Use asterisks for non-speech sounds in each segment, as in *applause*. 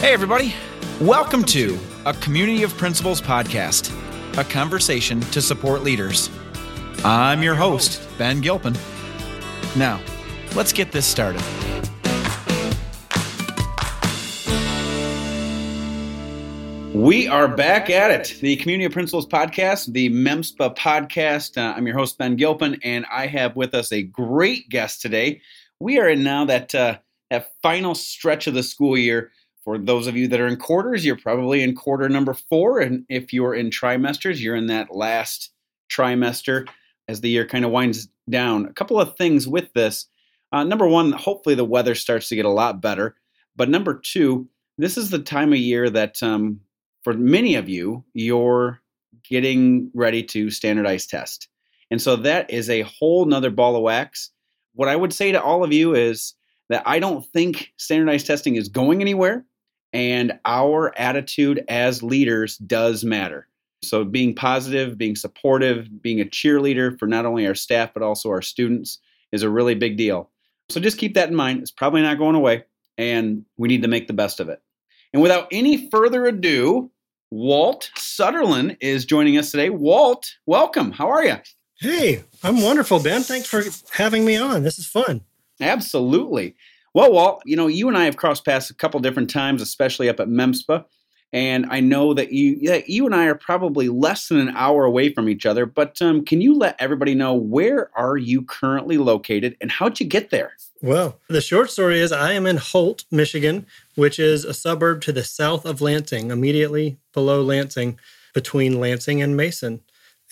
Hey, everybody. Welcome to a Community of Principals podcast, a conversation to support leaders. I'm your host, Ben Gilpin. Now, let's get this started. We are back at it. The Community of Principals podcast, the MEMSPA podcast. Uh, I'm your host, Ben Gilpin, and I have with us a great guest today. We are in now that, uh, that final stretch of the school year. For those of you that are in quarters, you're probably in quarter number four. And if you're in trimesters, you're in that last trimester as the year kind of winds down. A couple of things with this. Uh, number one, hopefully the weather starts to get a lot better. But number two, this is the time of year that um, for many of you, you're getting ready to standardize test. And so that is a whole nother ball of wax. What I would say to all of you is that I don't think standardized testing is going anywhere, and our attitude as leaders does matter. So, being positive, being supportive, being a cheerleader for not only our staff, but also our students is a really big deal. So, just keep that in mind. It's probably not going away, and we need to make the best of it. And without any further ado, Walt Sutterlin is joining us today. Walt, welcome. How are you? Hey, I'm wonderful, Ben. Thanks for having me on. This is fun. Absolutely. Well, Walt, you know, you and I have crossed paths a couple different times, especially up at MEMSPA. And I know that you, yeah, you and I are probably less than an hour away from each other. But um, can you let everybody know where are you currently located and how'd you get there? Well, the short story is I am in Holt, Michigan, which is a suburb to the south of Lansing, immediately below Lansing, between Lansing and Mason.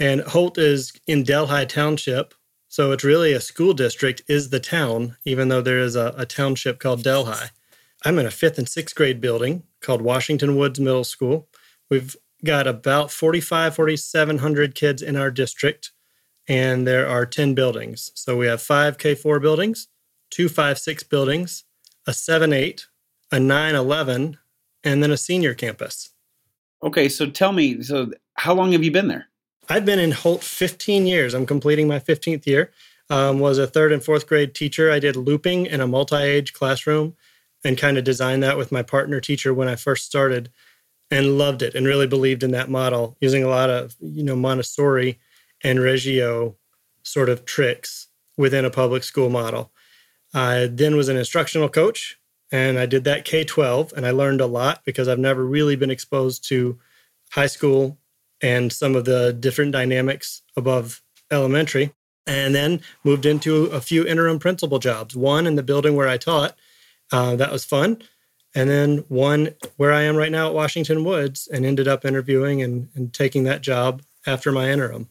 And Holt is in Delhi Township. So it's really a school district, is the town, even though there is a, a township called Delhi. I'm in a fifth and sixth grade building called Washington Woods Middle School. We've got about 45, 4,700 kids in our district, and there are 10 buildings. So we have five K 4 buildings, two 5 6 buildings, a 7 8, a 9 11, and then a senior campus. Okay, so tell me, so how long have you been there? I've been in Holt 15 years. I'm completing my 15th year. Um, was a third and fourth grade teacher. I did looping in a multi-age classroom and kind of designed that with my partner teacher when I first started and loved it and really believed in that model using a lot of you know Montessori and Reggio sort of tricks within a public school model. I then was an instructional coach and I did that K 12 and I learned a lot because I've never really been exposed to high school and some of the different dynamics above elementary. And then moved into a few interim principal jobs, one in the building where I taught uh, that was fun. And then one where I am right now at Washington Woods and ended up interviewing and, and taking that job after my interim.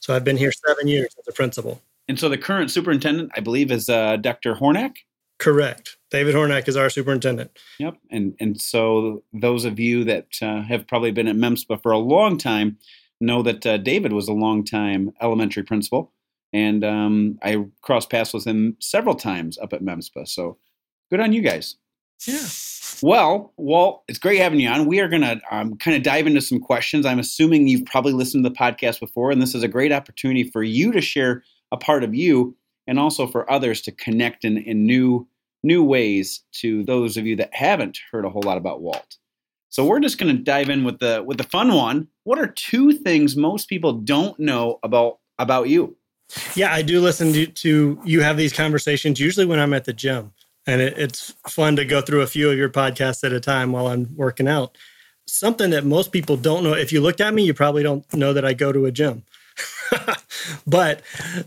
So I've been here seven years as a principal. And so the current superintendent, I believe, is uh, Dr. Hornak. Correct. David Hornak is our superintendent. Yep. And and so those of you that uh, have probably been at MEMSPA for a long time know that uh, David was a long time elementary principal, and um, I crossed paths with him several times up at MEMSPA. So good on you guys. Yeah. Well, Walt, it's great having you on. We are going to um, kind of dive into some questions. I'm assuming you've probably listened to the podcast before, and this is a great opportunity for you to share a part of you and also for others to connect in, in new new ways to those of you that haven't heard a whole lot about Walt. So we're just going to dive in with the with the fun one. What are two things most people don't know about about you? Yeah, I do listen to, to you have these conversations usually when I'm at the gym and it, it's fun to go through a few of your podcasts at a time while I'm working out. Something that most people don't know. If you looked at me, you probably don't know that I go to a gym. *laughs* but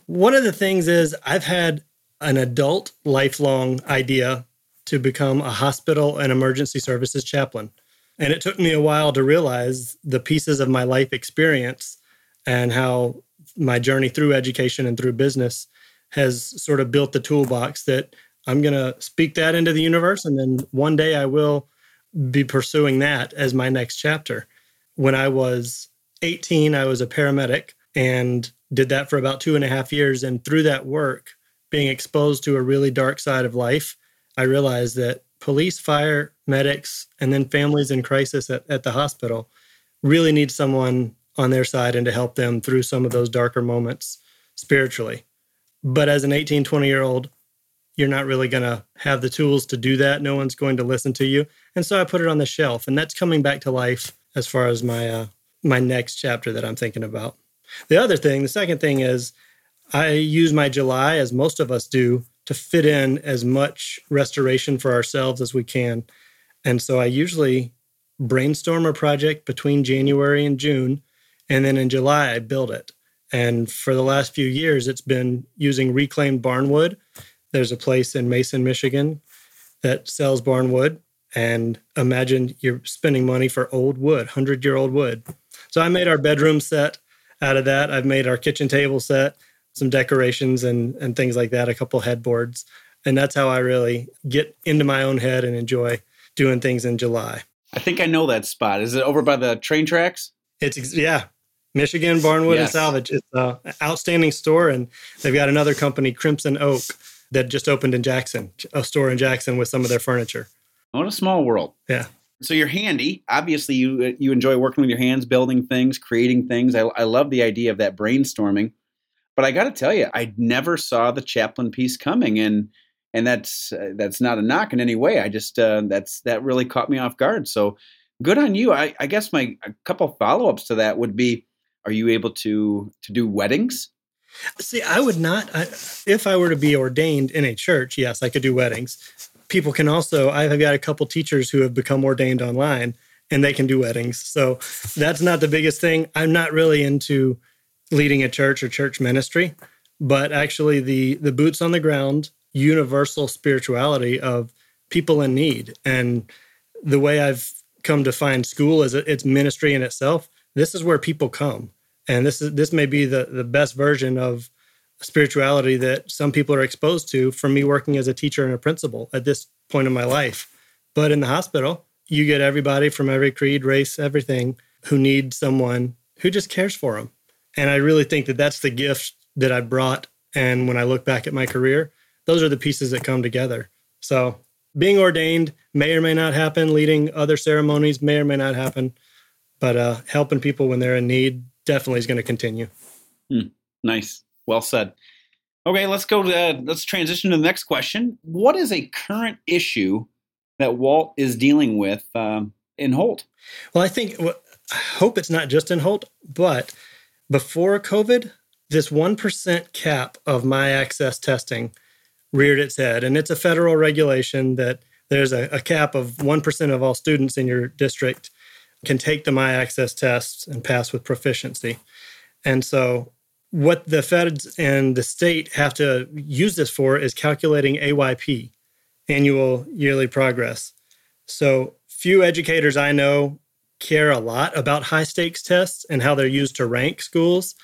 one of the things is I've had an adult lifelong idea to become a hospital and emergency services chaplain. And it took me a while to realize the pieces of my life experience and how my journey through education and through business has sort of built the toolbox that I'm going to speak that into the universe. And then one day I will be pursuing that as my next chapter. When I was 18, I was a paramedic and did that for about two and a half years. And through that work, being exposed to a really dark side of life, I realized that police, fire, medics, and then families in crisis at, at the hospital really need someone on their side and to help them through some of those darker moments spiritually. But as an 18, 20 year old, you're not really going to have the tools to do that. No one's going to listen to you. And so I put it on the shelf. And that's coming back to life as far as my uh, my next chapter that I'm thinking about. The other thing, the second thing is I use my July, as most of us do, to fit in as much restoration for ourselves as we can. And so I usually brainstorm a project between January and June. And then in July, I build it. And for the last few years, it's been using reclaimed barnwood. There's a place in Mason, Michigan that sells barnwood. And imagine you're spending money for old wood, 100 year old wood. So I made our bedroom set out of that. I've made our kitchen table set, some decorations and, and things like that, a couple headboards. And that's how I really get into my own head and enjoy doing things in July. I think I know that spot. Is it over by the train tracks? It's, yeah, Michigan Barnwood yes. and Salvage. It's an outstanding store. And they've got another company, Crimson Oak, that just opened in Jackson, a store in Jackson with some of their furniture. What a small world. Yeah. So you're handy. Obviously, you you enjoy working with your hands, building things, creating things. I, I love the idea of that brainstorming. But I got to tell you, I never saw the chaplain piece coming, and and that's uh, that's not a knock in any way. I just uh, that's that really caught me off guard. So good on you. I, I guess my a couple follow ups to that would be: Are you able to to do weddings? See, I would not. I, if I were to be ordained in a church, yes, I could do weddings people can also i've got a couple teachers who have become ordained online and they can do weddings so that's not the biggest thing i'm not really into leading a church or church ministry but actually the the boots on the ground universal spirituality of people in need and the way i've come to find school is it's ministry in itself this is where people come and this is this may be the the best version of spirituality that some people are exposed to from me working as a teacher and a principal at this point in my life. But in the hospital, you get everybody from every creed, race, everything who need someone who just cares for them. And I really think that that's the gift that I brought. And when I look back at my career, those are the pieces that come together. So being ordained may or may not happen, leading other ceremonies may or may not happen, but uh, helping people when they're in need definitely is going to continue. Hmm. Nice. Well said. Okay, let's go to uh, let's transition to the next question. What is a current issue that Walt is dealing with um, in Holt? Well, I think well, I hope it's not just in Holt, but before COVID, this one percent cap of MI-Access testing reared its head, and it's a federal regulation that there's a, a cap of one percent of all students in your district can take the MI-Access tests and pass with proficiency. And so what the feds and the state have to use this for is calculating AYP, annual yearly progress. So few educators I know care a lot about high stakes tests and how they're used to rank schools.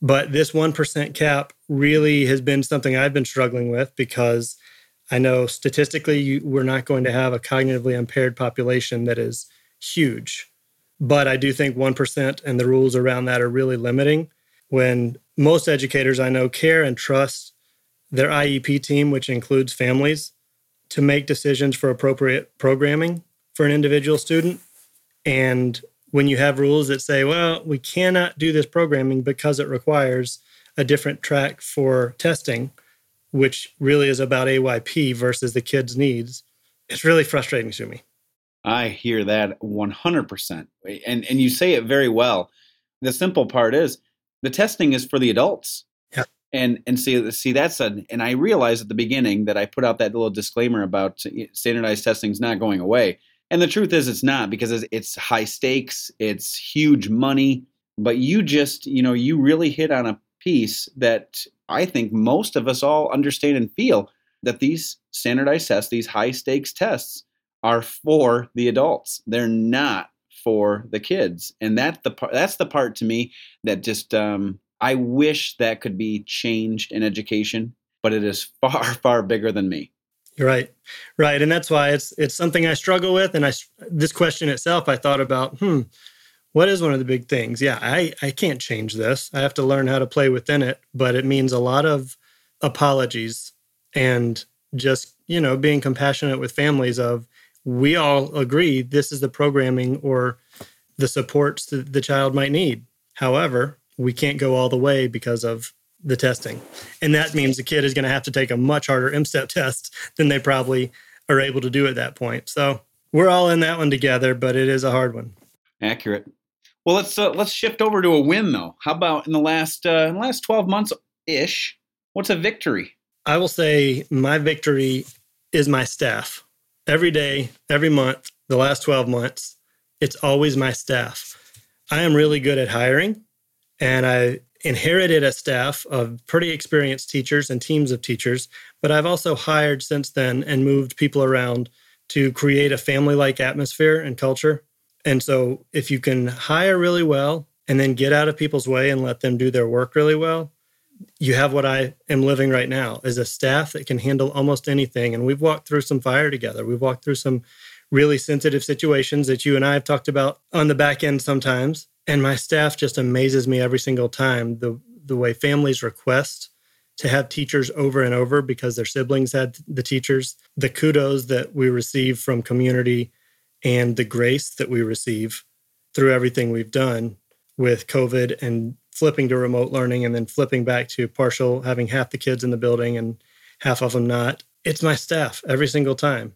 But this 1% cap really has been something I've been struggling with because I know statistically we're not going to have a cognitively impaired population that is huge. But I do think 1% and the rules around that are really limiting when most educators I know care and trust their IEP team, which includes families, to make decisions for appropriate programming for an individual student. And when you have rules that say, well, we cannot do this programming because it requires a different track for testing, which really is about AYP versus the kid's needs, it's really frustrating to me. I hear that 100%. And, and you say it very well. The simple part is the testing is for the adults. Yeah. And and see see that's a and I realized at the beginning that I put out that little disclaimer about standardized testing is not going away. And the truth is it's not because it's, high stakes, it's huge money, but you just, you know, you really hit on a piece that I think most of us all understand and feel that these standardized tests, these high stakes tests are for the adults. They're not for the kids, and that the part that's the part to me that just um, I wish that could be changed in education, but it is *laughs* far far bigger than me. Right, right, and that's why it's it's something I struggle with, and I this question itself I thought about. Hmm, what is one of the big things? Yeah, I I can't change this. I have to learn how to play within it, but it means a lot of apologies and just you know being compassionate with families of we all agree this is the programming or the supports that the child might need. However, we can't go all the way because of the testing. And that means the kid is going to have to take a much harder M-step test than they probably are able to do at that point. So we're all in that one together, but it is a hard one. Accurate. Well, let's uh, let's shift over to a win though. How about in the last uh, in the last twelve months ish? What's a victory? I will say my victory is my staff. Every day, every month, the last twelve months, it's always my staff. I am really good at hiring, and I inherited a staff of pretty experienced teachers and teams of teachers. But I've also hired since then and moved people around to create a family like atmosphere and culture and so if you can hire really well and then get out of people's way and let them do their work really well, you have what I am living right now is a staff that can handle almost anything. And we've walked through some fire together. We've walked through some really sensitive situations that you and I have talked about on the back end sometimes. And my staff just amazes me every single time. The the way families request to have teachers over and over because their siblings had the teachers, the kudos that we receive from community and the grace that we receive through everything we've done with COVID and flipping to remote learning and then flipping back to partial, having half the kids in the building and half of them not. It's my staff every single time.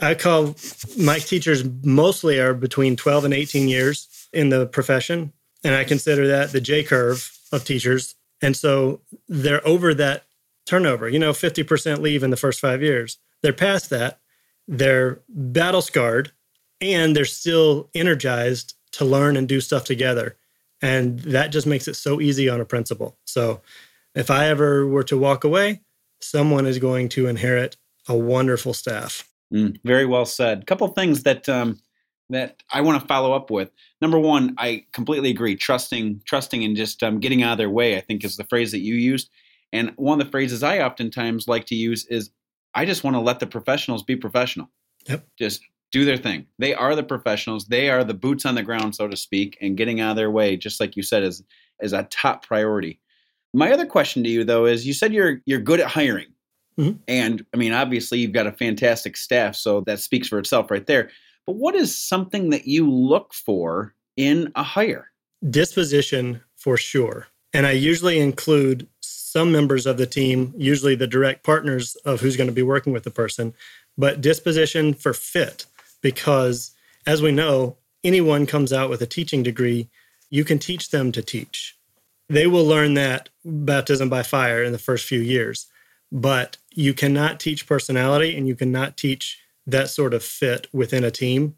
I call my teachers mostly are between 12 and 18 years in the profession. And I consider that the J curve of teachers. And so they're over that turnover. You know, 50% leave in the first five years. They're past that. They're battle scarred and they're still energized to learn and do stuff together. And that just makes it so easy on a principal. So if I ever were to walk away, someone is going to inherit a wonderful staff. Mm, very well said. A couple things that um, that I want to follow up with. Number one, I completely agree. Trusting, trusting, and just um, getting out of their way. I think is the phrase that you used. And one of the phrases I oftentimes like to use is, "I just want to let the professionals be professional." Yep. Just do their thing. They are the professionals. They are the boots on the ground, so to speak, and getting out of their way, just like you said, is is a top priority. My other question to you though is you said you're you're good at hiring. Mm-hmm. And I mean, obviously you've got a fantastic staff, so that speaks for itself right there. But what is something that you look for in a hire? Disposition for sure. And I usually include some members of the team, usually the direct partners of who's going to be working with the person, but disposition for fit because as we know, anyone comes out with a teaching degree, you can teach them to teach. They will learn that baptism by fire in the first few years, but you cannot teach personality and you cannot teach that sort of fit within a team.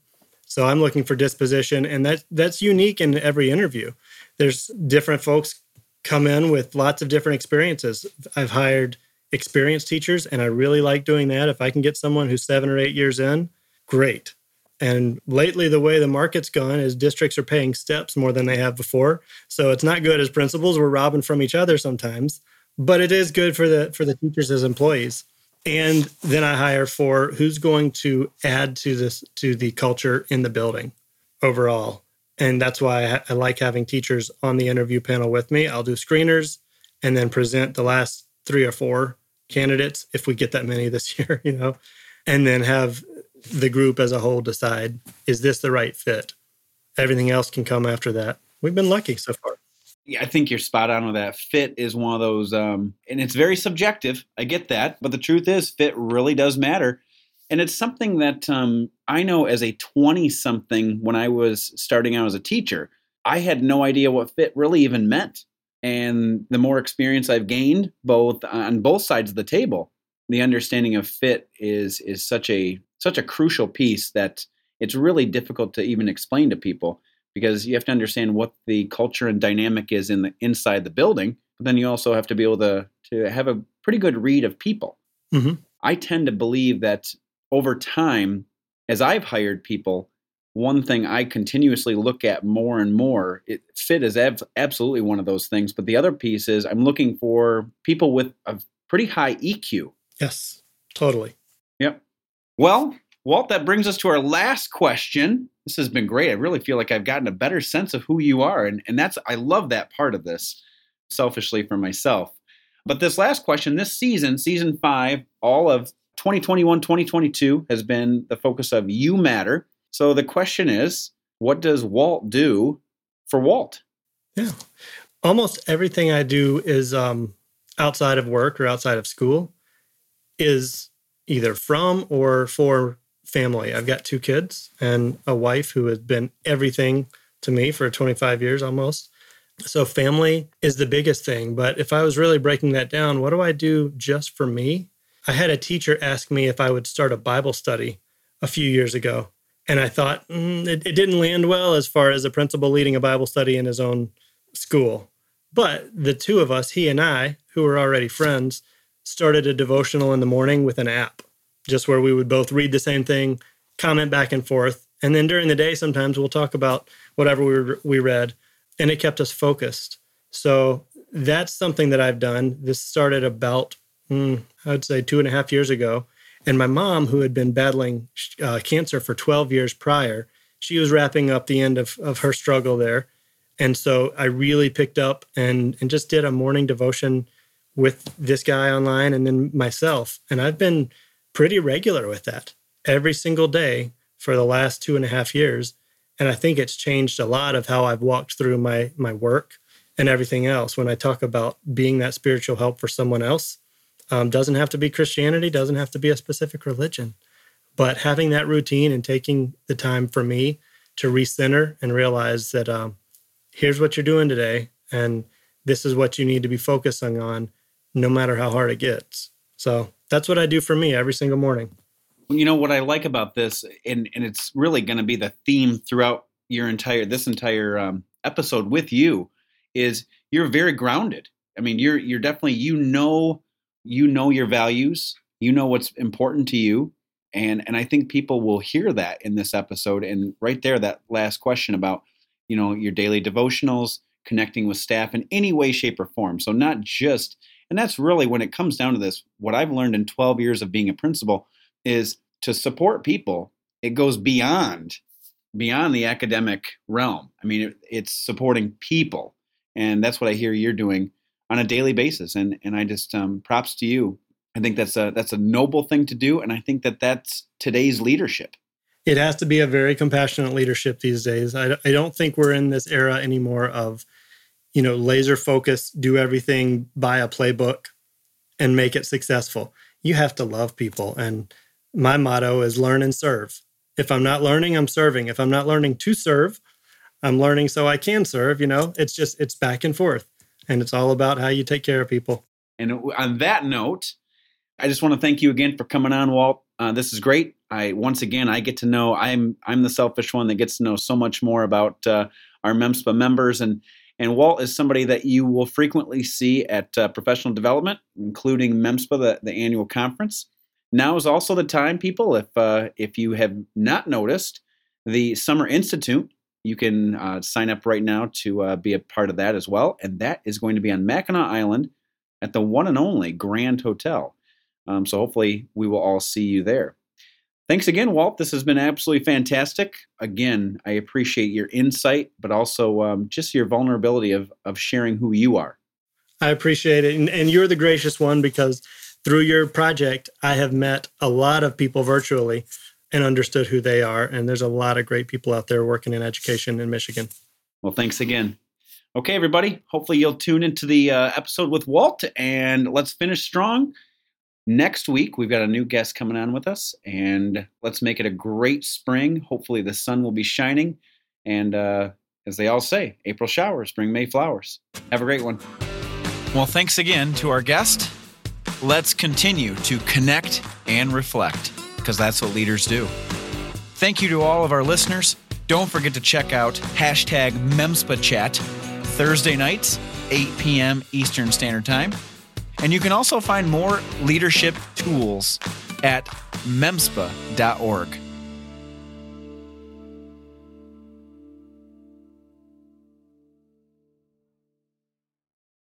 So I'm looking for disposition and that that's unique in every interview. There's different folks come in with lots of different experiences. I've hired experienced teachers and I really like doing that. If I can get someone who's 7 or 8 years in, great. And lately, the way the market's gone is districts are paying steps more than they have before. So it's not good as principals. We're robbing from each other sometimes, but it is good for the for the teachers as employees. And then I hire for who's going to add to this to the culture in the building overall. And that's why I, I like having teachers on the interview panel with me. I'll do screeners and then present the last three or four candidates if we get that many *laughs* this year, you know, and then have the group as a whole decide is this the right fit? Everything else can come after that. We've been lucky so far. Yeah, I think you're spot on with that. Fit is one of those, um, and it's very subjective. I get that, but the truth is, fit really does matter, and it's something that um, I know as a 20 something when I was starting out as a teacher, I had no idea what fit really even meant. And the more experience I've gained, both on both sides of the table, the understanding of fit is is such a such a crucial piece that it's really difficult to even explain to people because you have to understand what the culture and dynamic is in the inside the building but then you also have to be able to to have a pretty good read of people. Mm-hmm. i tend to believe that over time as i've hired people one thing i continuously look at more and more it, fit is ab- absolutely one of those things but the other piece is i'm looking for people with a pretty high eq yes totally. Yep. Well, Walt, that brings us to our last question. This has been great. I really feel like I've gotten a better sense of who you are. And, and that's, I love that part of this, selfishly for myself. But this last question, this season, season five, all of 2021 2022 has been the focus of You Matter. So the question is, what does Walt do for Walt? Yeah. Almost everything I do is um, outside of work or outside of school is either from or for family. I've got two kids and a wife who has been everything to me for 25 years almost. So, family is the biggest thing. But if I was really breaking that down, what do I do just for me? I had a teacher ask me if I would start a Bible study a few years ago. And I thought mm, it, it didn't land well as far as a principal leading a Bible study in his own school. But the two of us, he and I, who were already friends, started a devotional in the morning with an app, just where we would both read the same thing, comment back and forth. And then during the day, sometimes we'll talk about whatever we, we read, and it kept us focused. So that's something that I've done. This started about, mm, I'd say, two and a half years ago. And my mom, who had been battling uh, cancer for 12 years prior, she was wrapping up the end of, of her struggle there. And so I really picked up and, and just did a morning devotion with this guy online and then myself. And I've been pretty regular with that every single day for the last two and a half years. And I think it's changed a lot of how I've walked through my my work and everything else. When I talk about being that spiritual help for someone else, um, doesn't have to be Christianity, doesn't have to be a specific religion, but having that routine and taking the time for me to recenter and realize that um, here's what you're doing today, and this is what you need to be focusing on, no matter how hard it gets. So that's what I do for me every single morning. You know what I like about this, and and it's really going to be the theme throughout your entire this entire um, episode with you, is you're very grounded. I mean, you're you're definitely you know you know your values, you know what's important to you, and and I think people will hear that in this episode. And right there, that last question about you know your daily devotionals, connecting with staff in any way, shape, or form. So not just and that's really when it comes down to this. What I've learned in 12 years of being a principal is to support people, it goes beyond beyond the academic realm. I mean, it, it's supporting people, and that's what I hear you're doing on a daily basis. And and I just um, props to you. I think that's a that's a noble thing to do, and I think that that's today's leadership. It has to be a very compassionate leadership these days. I, I don't think we're in this era anymore of, you know, laser focus, do everything by a playbook, and make it successful. You have to love people, and my motto is learn and serve. If I'm not learning, I'm serving. If I'm not learning to serve, I'm learning so I can serve. You know, it's just, it's back and forth. And it's all about how you take care of people. And on that note, I just want to thank you again for coming on, Walt. Uh, this is great. I once again I get to know I'm I'm the selfish one that gets to know so much more about uh, our MEMSPA members and and Walt is somebody that you will frequently see at uh, professional development, including MEMSPA, the, the annual conference. Now is also the time, people, if uh, if you have not noticed, the Summer Institute, you can uh, sign up right now to uh, be a part of that as well. And that is going to be on Mackinac Island at the one and only Grand Hotel. Um, so hopefully we will all see you there. Thanks again, Walt. This has been absolutely fantastic. Again, I appreciate your insight, but also um, just your vulnerability of, of sharing who you are. I appreciate it. And, and you're the gracious one because through your project, I have met a lot of people virtually and understood who they are. And there's a lot of great people out there working in education in Michigan. Well, thanks again. Okay, everybody. Hopefully, you'll tune into the uh, episode with Walt and let's finish strong. Next week, we've got a new guest coming on with us, and let's make it a great spring. Hopefully, the sun will be shining. And uh, as they all say, April showers bring May flowers. Have a great one. Well, thanks again to our guest let's continue to connect and reflect because that's what leaders do. Thank you to all of our listeners. Don't forget to check out hashtag MEMSPA Chat Thursday nights, 8 p.m. Eastern Standard Time. And you can also find more leadership tools at memspa.org.